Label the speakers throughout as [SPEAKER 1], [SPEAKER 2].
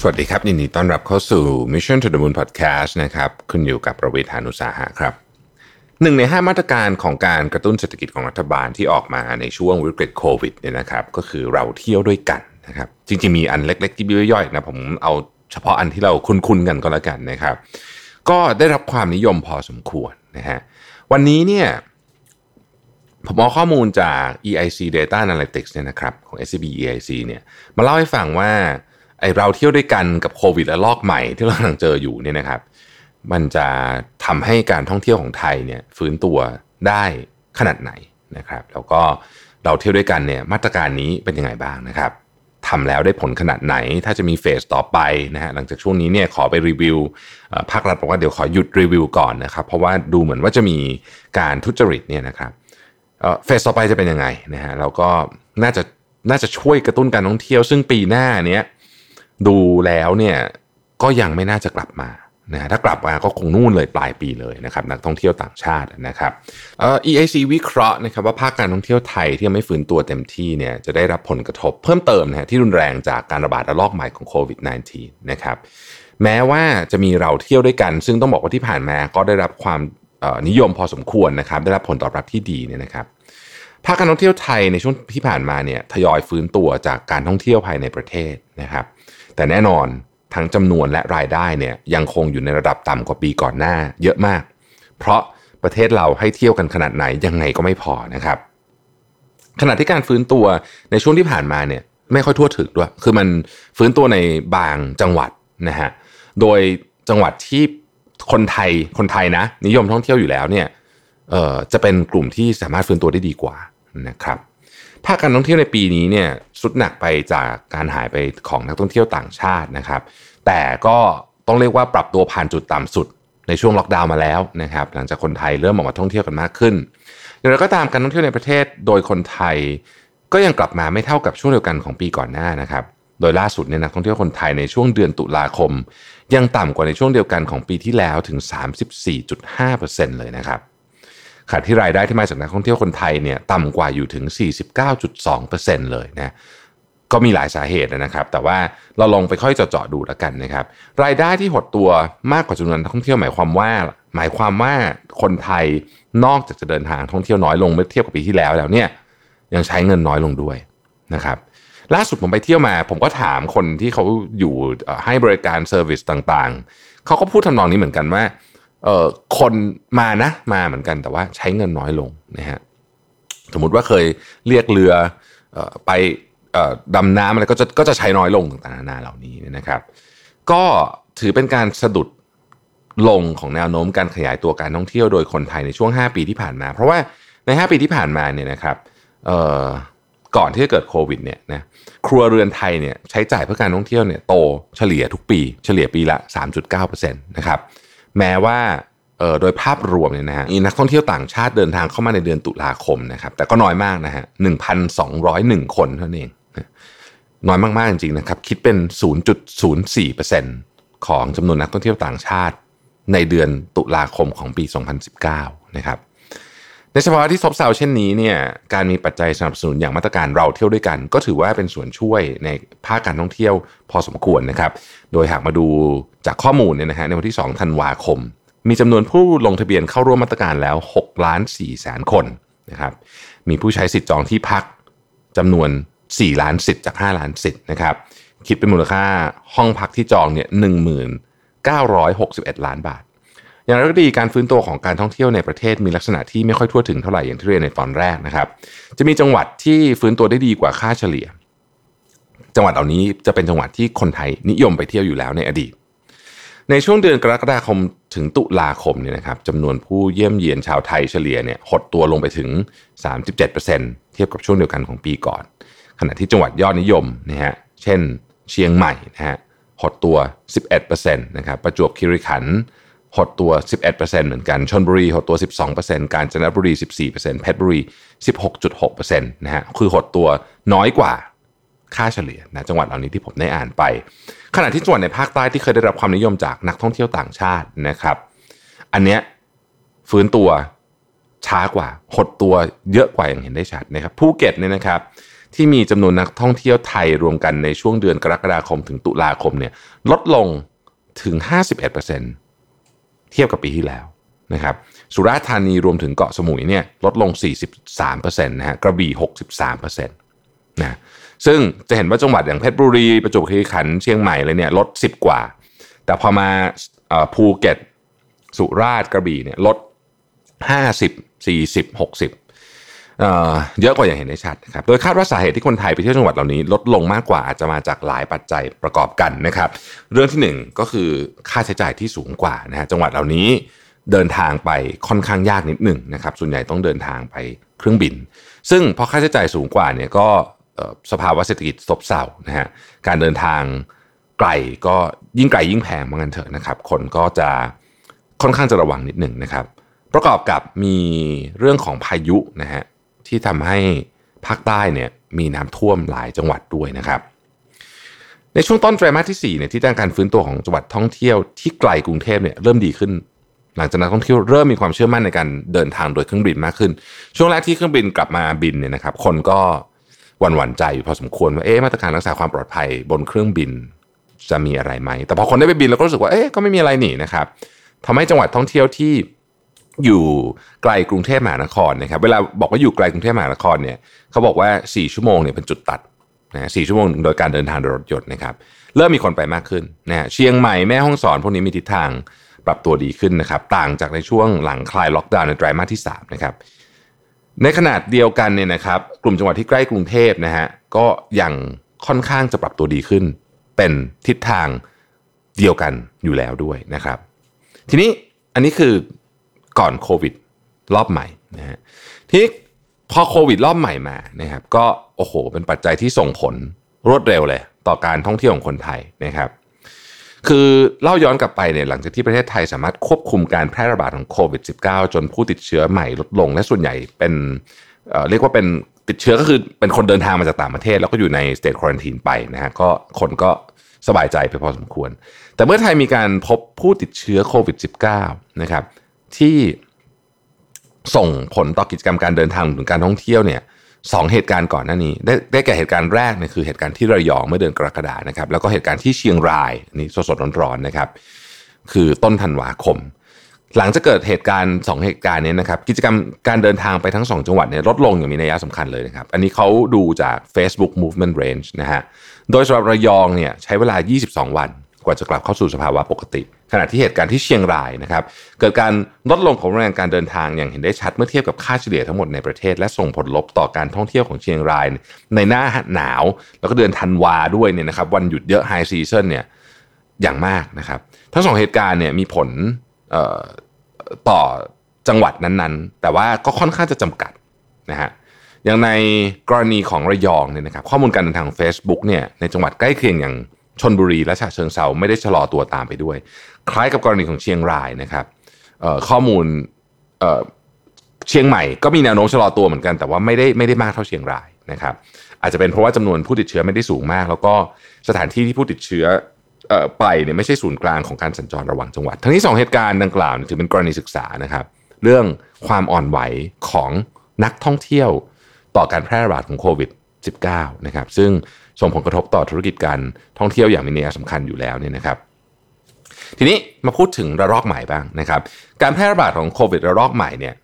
[SPEAKER 1] สวัสดีครับยินดีต้อนรับเข้าสู่ Mission to the Moon Podcast นะครับคุณอยู่กับประวิทยานุสาหะครับหนึ่งใน 5 มาตรการของการกระตุ้นเศรษฐกิจของรัฐบาลที่ออกมาในช่วงวิกฤตโควิดเนี่ยนะครับก็คือเราเที่ยวด้วยกันนะครับจริงๆมีอันเล็กๆที่ย่อยๆนะผมเอาเฉพาะอันที่เราคุ้นๆกันก็แล้วกันนะครับ ก็ได้รับความนิยมพอสมควรนะฮะวันนี้เนี่ยผมเอาข้อมูลจาก EIC Data Analytics เนี่ยนะครับของ SCB EIC เนี่ยมาเล่าให้ฟังว่า ไอเราเที่ยวด้วยกันกับโควิดและลอกใหม่ที่เรากำลังเจออยู่เนี่ยนะครับ มันจะทำให้การท่องเที่ยวของไทยเนี่ยฟื้นตัวได้ขนาดไหนนะครับ แล้วก็เราเที่ยวด้วยกันเนี่ยมาตรการนี้เป็นยังไงบ้างนะครับทำแล้วได้ผลขนาดไหน ถ้าจะมีเฟสต่อไปนะฮะหลังจากช่วงนี้เนี่ยขอไปรีวิวภาครัฐบอกว่าเดี๋ยวขอหยุดรีวิวก่อนนะครับ เพราะว่าดูเหมือนว่าจะมีการทุจริตเนี่ยนะครับเฟสต่อไปจะเป็นยังไงนะฮะเราก็น่าจะน่าจะช่วยกระตุ้นการท่องเที่ยว ซึ่งปีหน้าเนี้ย ดูแล้วเนี่ยก็ยังไม่น่าจะกลับมานะฮะถ้ากลับมาก็คงนู่นเลยปลายปีเลยนะครับนักท่องเที่ยวต่างชาตินะครับเอ่อ EIC วิเคราะห์นะครับว่าภาคการท่องเที่ยวไทยที่ยังไม่ฟื้นตัวเต็มที่เนี่ยจะได้รับผลกระทบเพิ่มเติมนะฮะที่รุนแรงจากการระบาดระลอกใหม่ของโควิด -19 นะครับแม้ว่าจะมีเราเที่ยวด้วยกัน ซึ่งต้องบอกว่าที่ผ่านมาก็ได้รับความนิยมพอสมควรนะครับได้รับผลตอบรับที่ดีเนี่ยนะครับภาคการท่องเที่ยวไทยในช่วงที่ผ่านมาเนี่ยทยอยฟื้นตัวจากการท่องเที่ยวภายในประเทศนะครับ แต่แน่นอนทั้งจำนวนและรายได้เนี่ยยังคงอยู่ในระดับต่ำกว่าปีก่อนหน้าเยอะมาก เพราะประเทศเราให้เที่ยวกันขนาดไหนยังไงก็ไม่พอนะครับ ขณะที่การฟื้นตัวในช่วงที่ผ่านมาเนี่ยไม่ค่อยทั่วถึงด้วย คือมันฟื้นตัวในบางจังหวัดนะฮะ โดยจังหวัดที่คนไทยคนไทยนะ นิยมท่องเที่ยวอยู่แล้วเนี่ยเออจะเป็นกลุ่มที่สามารถฟื้นตัวได้ดีกว่านะครับภาคการท่องเที่ยวในปีนี้เนี่ย สุดหนักไปจากการหายไปของนักท่องเที่ยวต่างชาตินะครับ แต่ก็ต้องเรียกว่าปรับตัวผ่านจุดต่ำสุดในช่วงล็อกดาวน์มาแล้วนะครับ หลังจากคนไทยเริ่มออกมาท่องเที่ยวกันมากขึ้นอย่างไรก็ตามการท่องเที่ยวในประเทศโดยคนไทย ก็ยังกลับมาไม่เท่ากับช่วงเดียวกันของปีก่อนหน้านะครับ โดยล่าสุดเนี่ยนักท่องเที่ยวคนไทยในช่วงเดือนตุลาคม ยังต่ำกว่าในช่วงเดียวกันของปีที่แล้วถึง 34.5%เลยนะครับ ขณะที่รายได้ที่มาจากนักท่องเที่ยวคนไทยเนี่ยต่ำกว่าอยู่ถึง 49.2%เลยนะก็มีหลายสาเหตุนะครับ แต่ว่าเราลองไปค่อยเจาะดูแล้วกันนะครับ รายได้ที่หดตัวมากกว่าจำนวนนักท่องเที่ยวหมายความว่า หมายความว่าคนไทยนอกจากจะเดินทางท่องเที่ยวน้อยลงเมื่อเทียบกับปีที่แล้วแล้วเนี่ยยังใช้เงินน้อยลงด้วยนะครับล่าสุดผมไปเที่ยวมา ผมก็ถามคนที่เขาอยู่ให้บริการเซอร์วิสต่างๆ เขาก็พูดทำนองนี้เหมือนกันว่า เอ่อคนมานะมาเหมือนกันแต่ว่าใช้เงินน้อยลงนะฮะสมมุติว่าเคยเรียกเรืออไปดำน้ำอะไรก็จะก็จะใช้น้อยลงต่างๆนานาเหล่านี้นะครับ ก็ถือเป็นการสะดุดลงของแนวโน้มการขยายตัวการท่องเที่ยวโดยคนไทยในช่วง 5 ปีที่ผ่านมา เพราะว่าใน 5 ปีที่ผ่านมาเนี่ยนะครับก่อนที่จะเกิดโควิดเนี่ยนะครัวเรือนไทยเนี่ยใช้จ่ายเพื่อการท่องเที่ยวเนี่ยโตเฉลี่ยทุกปี เฉลี่ยปีละ 3.9%นะครับ แม้ว่าโดยภาพรวมเนี่ยนะฮะมีนักท่องเที่ยวต่างชาติเดินทางเข้ามาในเดือนตุลาคมนะครับ แต่ก็น้อยมากนะฮะหนึ่งพันสองร้อยหนึ่งคนเท่านั้นเองน้อยมาก ๆ จริง ๆ นะครับ คิดเป็น 0.04%ของจำนวนนักท่องเที่ยวต่างชาติ ในเดือนตุลาคมของปี 2019 นะครับ ในสภาวะที่ซบเซาเช่นนี้เนี่ยการมีปัจจัยสนับสนุนอย่างมาตรการเราเที่ยวด้วยกัน ก็ถือว่าเป็นส่วนช่วยในภาคการท่องเที่ยวพอสมควรนะครับ โดยหากมาดูจากข้อมูลเนี่ยนะฮะในวันที่ 2 ธันวาคม มีจำนวนผู้ลงทะเบียนเข้าร่วมมาตรการแล้ว6ล้าน4แสนคนนะครับมีผู้ใช้สิทธิ์จองที่พักจำนวน 4 ล้านสิทธิ์จาก 5 ล้านสิทธิ์นะครับคิดเป็นมูลค่าห้องพักที่จองเนี่ย1961 ล้านบาท อย่างไรก็ดีการฟื้นตัวของการท่องเที่ยวในประเทศมีลักษณะที่ไม่ค่อยทั่วถึงเท่าไหร่อย่างที่เรียนในตอนแรกนะครับ จะมีจังหวัดที่ฟื้นตัวได้ดีกว่าค่าเฉลี่ย จังหวัดเหล่านี้จะเป็นจังหวัดที่คนไทยนิยมไปเที่ยวอยู่แล้วในอดีต ในช่วงเดือนกรกฎาคมถึงตุลาคมเนี่ยนะครับจำนวนผู้เยี่ยมเยียนชาวไทยเฉลี่ยเนี่ยหดตัวลงไปถึง 37%เทียบกับช่วงเดียวกันของปีก่อน ขณะที่จังหวัดยอดนิยมนะฮะเช่น เชียงใหม่นะฮะหดตัว 11%นะครับประจวบคีรีขันธ์ หดตัว 11%เหมือนกัน ชนบุรีหดตัว 12%กาญจนบุรี 14%เพชรบุรี 16.6%นะฮะ คือหดตัวน้อยกว่าค่าเฉลี่ยนะจังหวัดเหล่านี้ที่ผมได้อ่านไป ขณะที่จังหวัดในภาคใต้ที่เคยได้รับความนิยมจากนักท่องเที่ยวต่างชาตินะครับ อันเนี้ยฟื้นตัวช้ากว่า หดตัวเยอะกว่าอย่างเห็นได้ชัดนะครับ ภูเก็ตเนี่ยนะครับที่มีจำนวนนักท่องเที่ยวไทยรวมกันในช่วงเดือนกรกฎาคมถึงตุลาคมเนี่ยลดลงถึง 51% เทียบกับปีที่แล้วนะครับสุราษฎร์ธานีรวมถึงเกาะสมุยเนี่ยลดลง 43%นะฮะกระบี่ 63%นะซึ่งจะเห็นว่าจังหวัดอย่างเพชรบุรีประจวบคีรีขันธ์เชียงใหม่เลยเนี่ยลด 10 กว่า แต่พอมาภูเก็ต สุราษฎร์กระบี่เนี่ยลด 50 40 60 เยอะกว่าอย่างเห็นได้ชัดนะครับ โดยคาดว่าสาเหตุที่คนไทยไปเที่ยวจังหวัดเหล่านี้ ลดลงมากกว่าอาจจะมาจากหลายปัจจัยประกอบกันนะครับ เรื่องที่ 1 ก็คือค่าใช้จ่ายที่สูงกว่านะฮะจังหวัดเหล่านี้เดินทางไปค่อนข้างยากนิดหนึ่งนะครับ ส่วนใหญ่ต้องเดินทางไปเครื่องบิน ซึ่งพอค่าใช้จ่ายสูงกว่าเนี่ยก็สภาวะเศรษฐกิจซบเซานะฮะการเดินทางไกลก็ยิ่งไกลยิ่งแพงเหมือนกันเถอะนะครับ คนก็จะค่อนข้างจะระวังนิดหนึ่งนะครับ ประกอบกับมีเรื่องของพายุนะฮะ ที่ทำให้ภาคใต้เนี่ยมีน้ำท่วมหลายจังหวัดด้วยนะครับ ในช่วงต้นไตรมาสที่4เนี่ยที่ด้านการฟื้นตัวของจังหวัดท่องเที่ยวที่ไกลกรุงเทพเนี่ยเริ่มดีขึ้น หลังจากนักท่องเที่ยวเริ่มมีความเชื่อมั่นในการเดินทางโดยเครื่องบินมากขึ้น ช่วงแรกที่เครื่องบินกลับมาบินเนี่ยนะครับคนก็หวั่นหวั่นใจอยู่พอสมควรว่าเอ๊ะมาตรการรักษาความปลอดภัยบนเครื่องบินจะมีอะไรไหม แต่พอคนได้ไปบินเราก็รู้สึกว่าเอ๊ะก็ไม่มีอะไรหนีนะครับทำให้จังหวัดท่องเที่ยวที่ อยู่ไกลกรุงเทพมหานครนะครับ เวลาบอกว่าอยู่ไกลกรุงเทพมหานครเนี่ยเขาบอกว่า 4 ชั่วโมงเนี่ยเป็นจุดตัดนะสชั่วโมงโดยการเดินทางโดยรถยนต์นะครับเริ่มมีคนไปมากขึ้นนะเชียงใหม่แม่ฮ่องสอนพวกนี้มีทิศทางปรับตัวดีขึ้นนะครับ ต่างจากในช่วงหลังคลายล็อกดาวน์ในไตรมาสที่3นะครับในขนาดเดียวกันเนี่ยนะครับ กลุ่มจังหวัดที่ใกล้กรุงเทพนะฮะก็ยังค่อนข้างจะปรับตัวดีขึ้น เป็นทิศทางเดียวกันอยู่แล้วด้วยนะครับ ทีนี้อันนี้คือ ก่อนโควิดรอบใหม่นะฮะที่พอโควิดรอบใหม่มานะครับ ก็โอ้โห เป็นปัจจัยที่ส่งผลรวดเร็วเลย ต่อการท่องเที่ยวของคนไทยนะครับ คือเล่าย้อนกลับไปเนี่ยหลังจากที่ประเทศไทยสามารถควบคุมการแพร่ระบาดของโควิด -19 จนผู้ติดเชื้อใหม่ลดลง และส่วนใหญ่เป็นเเรียกว่าเป็นติดเชื้อก็คือเป็นคนเดินทางมาจากต่างประเทศ แล้วก็อยู่ในสเตทควอนตีนไปนะฮะก็คนก็สบายใจไปพอสมควร แต่เมื่อไทยมีการพบผู้ติดเชื้อโควิด -19 นะครับ ที่ส่งผลต่อกิจกรรมการเดินทางถึงการท่องเที่ยวเนี่ยสองเหตุการณ์ก่อนหน้านี้ ได้ได้แก่เหตุการณ์แรกเนี่ยคือเหตุการณ์ที่ระยองเมื่อเดือนกรกฎานะครับ แล้วก็เหตุการณ์ที่เชียงรายนี่สดๆร้อนๆนะครับ คือต้นธันวาคม หลังจากเกิดเหตุการณ์ 2 เหตุการณ์นี้นะครับ กิจกรรมการเดินทางไปทั้ง 2 จังหวัดเนี่ยลดลงอย่างมีนัยสำคัญเลยนะครับ อันนี้เขาดูจาก Facebook Movement Range นะฮะโดยสำหรับระยองเนี่ยใช้เวลา 22 วัน กว่าจะกลับเข้าสู่สภาวะปกติ ขณะที่เหตุการณ์ที่เชียงรายนะครับ เกิดการลดลงของแรงการเดินทางอย่างเห็นได้ชัดเมื่อเทียบกับค่าเฉลี่ยทั้งหมดในประเทศ และส่งผลลบต่อการท่องเที่ยวของเชียงราย ในหน้าหนาว แล้วก็เดือนธันวาด้วยเนี่ยนะครับวันหยุดเยอะไฮซีซันเนี่ยอย่างมากนะครับ ทั้งสองเหตุการณ์เนี่ยมีผลต่อจังหวัดนั้นๆ แต่ว่าก็ค่อนข้างจะจำกัดนะฮะอย่างในกรณีของระยองเนี่ยนะครับข้อมูลการเดินทางของ Facebook เนี่ยในจังหวัดใกล้เคียงอย่าง ชนบุรีและฉะเชิงเซาไม่ได้ชะลอตัวตามไปด้วย คล้ายกับกรณีของเชียงรายนะครับข้อมูลเชียงใหม่ก็มีแนวโน้มชะลอตัวเหมือนกัน แต่ว่าไม่ได้ไม่ได้มากเท่าเชียงรายนะครับอาจจะเป็นเพราะว่าจำนวนผู้ติดเชื้อไม่ได้สูงมาก แล้วก็สถานที่ที่ผู้ติดเชื้อไปเนี่ยไม่ใช่ศูนย์กลางของการสัญจรระหว่างจังหวัด ทั้งนี้สองเหตุการณ์ดังกล่าวถือเป็นกรณีศึกษานะครับเรื่องความอ่อนไหวของนักท่องเที่ยวต่อการแพร่ระบาดของโควิด -19 นะครับซึ่ง ส่งผลกระทบต่อธุรกิจการท่องเที่ยวอย่างมีนัยสำคัญอยู่แล้วเนี่ยนะครับ ทีนี้มาพูดถึงระลอกใหม่บ้างนะครับ การแพร่ระบาดของโควิดระลอกใหม่เนี่ย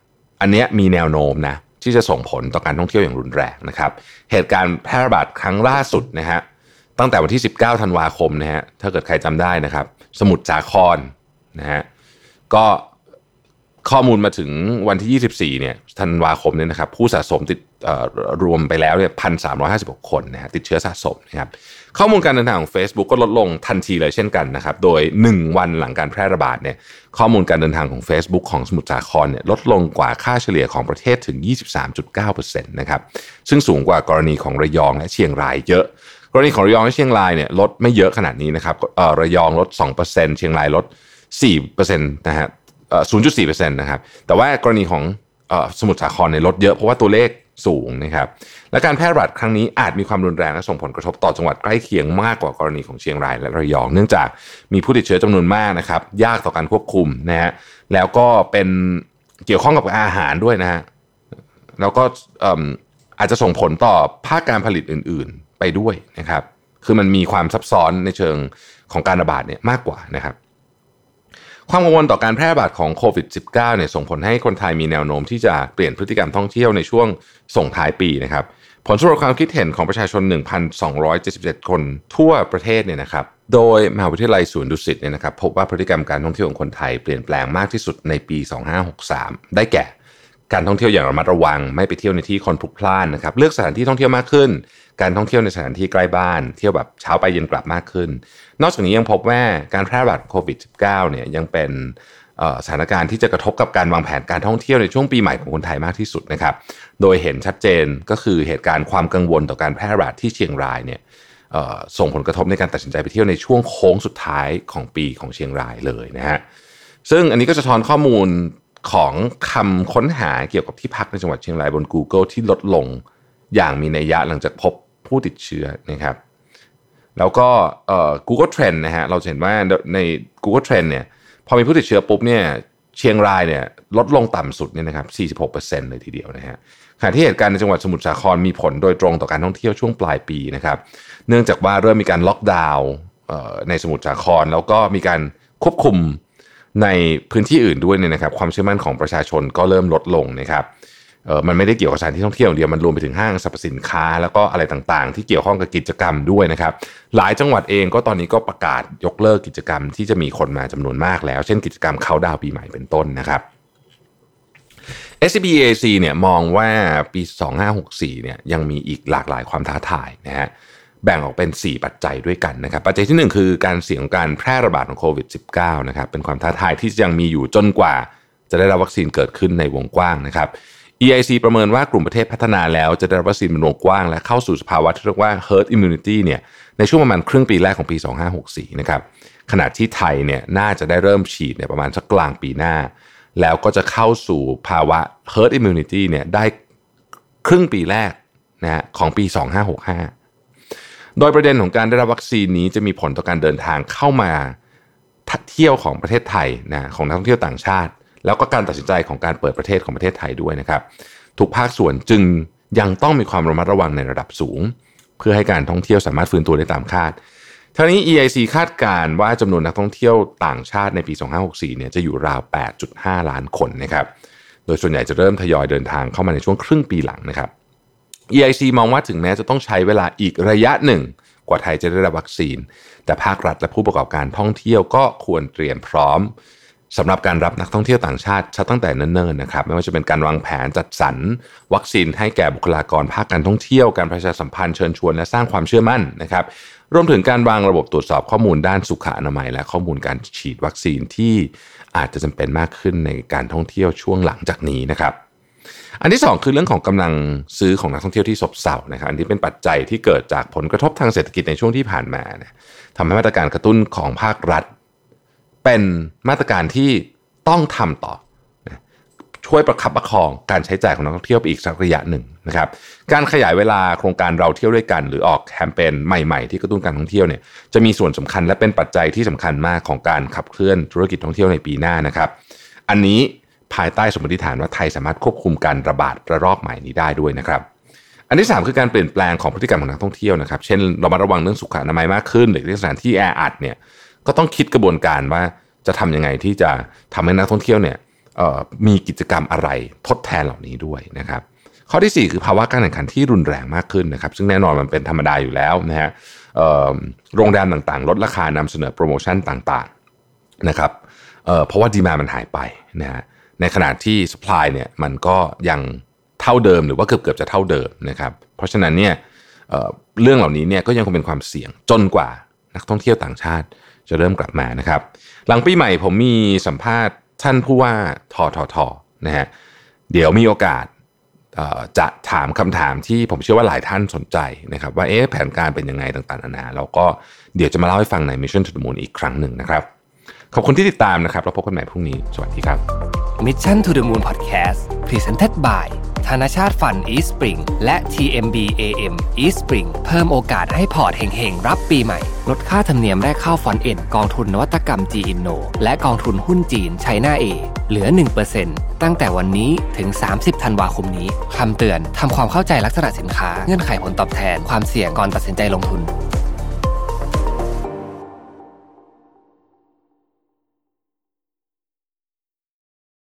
[SPEAKER 1] อันนี้มีแนวโน้มนะที่จะส่งผลต่อการท่องเที่ยวอย่างรุนแรงนะครับ เหตุการณ์แพร่ระบาดครั้งล่าสุดนะฮะตั้งแต่วันที่ 19ธันวาคมนะฮะถ้าเกิดใครจำได้นะครับ สมุทรสาครนะฮะก็ ข้อมูลมาถึงวันที่ 24 เนี่ยธันวาคมเนี่ยนะครับผู้สะสมติดรวมไปแล้วเนี่ยพันสามคนนะฮะติดเชื้อสะสมนะครับข้อมูลการเดินทางของ Facebook ก็ลดลงทันทีเลยเช่นกันนะครับโดย 1 วันหลังการแพร่ระบาดเนี่ยข้อมูลการเดินทางของ Facebook ของสมุทรสาครเนี่ยลดลงกว่าค่าเฉลี่ยของประเทศถึง 23.9%นะครับซึ่งสูงกว่ากรณีของระยองและเชียงรายเยอะ กรณีของระยองและเชียงรายเนี่ยลดไม่เยอะขนาดนี้นะครับระยองลด 2%เชียงรายลด4%นะฮะ 0.4%นะครับ แต่ว่ากรณีของสมุทรสาครในลดเยอะเพราะว่าตัวเลขสูงนะครับ และการแพร่ระบาดครั้งนี้อาจมีความรุนแรงและส่งผลกระทบต่อจังหวัดใกล้เคียงมากกว่ากรณีของเชียงรายและระยอง เนื่องจากมีผู้ติดเชื้อจำนวนมากนะครับ ยากต่อการควบคุมนะฮะ แล้วก็เป็นเกี่ยวข้องกับอาหารด้วยนะฮะ แล้วก็อาจจะส่งผลต่อภาคการผลิตอื่น ๆ ไปด้วยนะครับ คือมันมีความซับซ้อนในเชิงของการระบาดเนี่ยมากกว่านะครับ ความกังวลต่อการแพร่ระบาดของโควิด -19 เนี่ยส่งผลให้คนไทยมีแนวโน้มที่จะเปลี่ยนพฤติกรรมท่องเที่ยวในช่วงส่งท้ายปีนะครับผลสำรวจความคิดเห็นของประชาชน 1,277 คนทั่วประเทศเนี่ยนะครับโดยมหาวิทยาลัยศูนย์ดุสิตเนี่ยนะครับพบว่าพฤติกรรมการท่องเที่ยวของคนไทยเปลี่ยนแปลงมากที่สุดในปี 2563 ได้แก่ การท่องเที่ยวอย่างระมัดระวัง ไม่ไปเที่ยวในที่คนพลุกพล่านนะครับเลือกสถานที่ท่องเที่ยวมากขึ้น การท่องเที่ยวในสถานที่ใกล้บ้าน เที่ยวแบบเช้าไปเย็นกลับมากขึ้น นอกจากนี้ยังพบว่าการแพร่ระบาดโควิด -19 เนี่ยยังเป็นสถานการณ์ที่จะกระทบกับการวางแผนการท่องเที่ยวในช่วงปีใหม่ของคนไทยมากที่สุดนะครับ โดยเห็นชัดเจนก็คือเหตุการณ์ความกังวลต่อการแพร่ระบาดที่เชียงรายเนี่ยส่งผลกระทบในการตัดสินใจไปเที่ยวในช่วงโค้งสุดท้ายของปีของเชียงรายเลยนะฮะซึ่งอันนี้ก็จะทอนข้อมูล ของคำค้นหาเกี่ยวกับที่พักในจังหวัดเชียงรายบน Google ที่ลดลงอย่างมีนัยยะหลังจากพบผู้ติดเชื้อนะครับ แล้วก็ Google Trend นะฮะเราเห็นว่าใน Google Trend เนี่ยพอมีผู้ติดเชื้อปุ๊บเนี่ยเชียงรายเนี่ยลดลงต่ำสุดเนี่ยนะครับ 46%เลยทีเดียวนะฮะขณะที่เหตุการณ์ในจังหวัดสมุทรสาครมีผลโดยตรงต่อการท่องเที่ยวช่วงปลายปีนะครับ เนื่องจากว่าเริ่มมีการล็อกดาวน์ในสมุทรสาคร แล้วก็มีการควบคุม ในพื้นที่อื่นด้วยเนี่ยนะครับความเชื่อมั่นของประชาชนก็เริ่มลดลงนะครับเออมันไม่ได้เกี่ยวกับสถานที่ท่องเที่ยวอย่างเดียวมันรวมไปถึงห้างสรรพสินค้า แล้วก็อะไรต่างๆ ที่เกี่ยวข้องกับกิจกรรมด้วยนะครับหลายจังหวัดเองก็ตอนนี้ก็ประกาศยกเลิกกิจกรรมที่จะมีคนมาจำนวนมากแล้ว เช่นกิจกรรมเขาดาวปีใหม่เป็นต้นนะครับ SBAc เนี่ยมองว่าปี 2564เนี่ยยังมีอีกหลากหลายความท้าทายนะฮะ แบ่งออกเป็น 4 ปัจจัยด้วยกันนะครับ ปัจจัยที่ 1 คือการเสี่ยงการแพร่ระบาดของโควิด -19 นะครับ เป็นความท้าทายที่ยังมีอยู่จนกว่า จะได้รับวัคซีนเกิดขึ้นในวงกว้างนะครับ EIC ประเมินว่ากลุ่มประเทศพัฒนาแล้วจะได้รับวัคซีนเป็นวงกว้าง และเข้าสู่สภาวะที่เรียกว่า herd immunity เนี่ยในช่วงประมาณครึ่งปีแรกของปี 2564 นะครับขณะที่ไทยเนี่ยน่าจะได้เริ่มฉีดเนี่ยประมาณสักกลางปีหน้า แล้วก็จะเข้าสู่ภาวะ herd immunity เนี่ยได้ครึ่งปีแรกนะของปี 2565 โดยประเด็นของการได้รับวัคซีนนี้จะมีผลต่อการเดินทางเข้ามาเที่ยวของประเทศไทยนะของนักท่องเที่ยวต่างชาติ แล้วก็การตัดสินใจของการเปิดประเทศของประเทศไทยด้วยนะครับทุกภาคส่วนจึงยังต้องมีความระมัดระวังในระดับสูง เพื่อให้การท่องเที่ยวสามารถฟื้นตัวได้ตามคาดทั้งนี้ EIC คาดการว่าจำนวนนักท่องเที่ยวต่างชาติในปี 2564 เนี่ยจะอยู่ราว 8.5 ล้านคนนะครับ โดยส่วนใหญ่จะเริ่มทยอยเดินทางเข้ามาในช่วงครึ่งปีหลังนะครับ EIC มองว่าถึงแม้จะต้องใช้เวลาอีกระยะหนึ่ง กว่าไทยจะได้รับวัคซีน แต่ภาครัฐและผู้ประกอบการท่องเที่ยวก็ควรเตรียมพร้อมสำหรับการรับนักท่องเที่ยวต่างชาติชัดตั้งแต่เนิ่นๆนะครับไม่ว่าจะเป็นการวางแผนจัดสรรวัคซีนให้แก่บุคลากรภาคการท่องเที่ยวการประชาสัมพันธ์เชิญชวนและสร้างความเชื่อมั่นนะครับรวมถึงการวางระบบตรวจสอบข้อมูลด้านสุขอนามัย และข้อมูลการฉีดวัคซีนที่อาจจะจำเป็นมากขึ้นในการท่องเที่ยวช่วงหลังจากนี้นะครับ อันที่ 2 คือเรื่องของกำลังซื้อของนักท่องเที่ยวที่ซบเซานะครับอันนี้เป็นปัจจัยที่เกิดจากผลกระทบทางเศรษฐกิจในช่วงที่ผ่านมาทำให้มาตรการกระตุ้นของภาครัฐ เป็นมาตรการที่ต้องทำต่อช่วยประคับประคองการใช้จ่ายของนักท่องเที่ยวไปอีกสักระยะหนึ่งนะครับ การขยายเวลาโครงการเราเที่ยวด้วยกัน หรือออกแคมเปญใหม่ๆ ที่กระตุ้นการท่องเที่ยวเนี่ยจะมีส่วนสำคัญและเป็นปัจจัยที่สำคัญมากของการขับเคลื่อนธุรกิจท่องเที่ยวในปีหน้านะครับ อันนี้ ภายใต้สมมติฐานว่าไทยสามารถควบคุมการระบาดระลอกใหม่นี้ได้ด้วยนะครับอันที่ 3 คือการเปลี่ยนแปลงของพฤติกรรมของนักท่องเที่ยวนะครับเช่นเรามาระวังเรื่องสุขอนามัยมากขึ้นหรือที่สถานที่แออัดเนี่ยก็ต้องคิดกระบวนการว่าจะทำยังไงที่จะทำให้นักท่องเที่ยวเนี่ยมีกิจกรรมอะไรทดแทนเหล่านี้ด้วยนะครับข้อที่ 4 คือภาวะการแข่งขันที่รุนแรงมากขึ้นนะครับซึ่งแน่นอนมันเป็นธรรมดาอยู่แล้วนะฮะโรงแรมต่างๆ ลดราคานำเสนอโปรโมชั่นต่างๆนะครับเเพราะว่าดีมามันหายไปนะฮะ ในขณะที่สป라이เนี่ยมันก็ยังเท่าเดิมหรือว่าเกือบเกือบจะเท่าเดิมนะครับเพราะฉะนั้นเนี่ยเเรื่องเหล่านี้เนี่ยก็ยังคงเป็นความเสี่ยงจนกว่านักท่องเที่ยวต่างชาติจะเริ่มกลับมานะครับ หลังปีใหม่ผมมีสัมภาษณ์ท่านผู้ว่าทอทอทอนะฮะเดี๋ยวมีโอกาสจะถามคำถามที่ผมเชื่อว่าหลายท่านสนใจนะครับว่าเอ๊ะแผนการเป็นยังไงต่างๆนานาเราก็เดี๋ยวจะมาเล่าให้ฟังใน Mission to the Moon อีกครั้งหนึ่งนะครับ ขอบคุณที่ติดตามนะครับ แล้วพบกันใหม่พรุ่งนี้ สวัสดีครับ
[SPEAKER 2] Mission to the Moon Podcast Presented by ธนชาติฟัน East Spring และ TMB AM East Spring เพิ่มโอกาสให้พอร์ตเฮงๆ รับปีใหม่ ลดค่าธรรมเนียมแรกเข้าฟอนเอ็นกองทุนนวัตกรรม G Inno และกองทุนหุ้นจีนไชน่าเอเหลือ 1%ตั้งแต่วันนี้ถึง 30 ธันวาคมนี้ คำเตือน ทำความเข้าใจลักษณะสินค้า เงื่อนไขผลตอบแทน ความเสี่ยงก่อนตัดสินใจลงทุน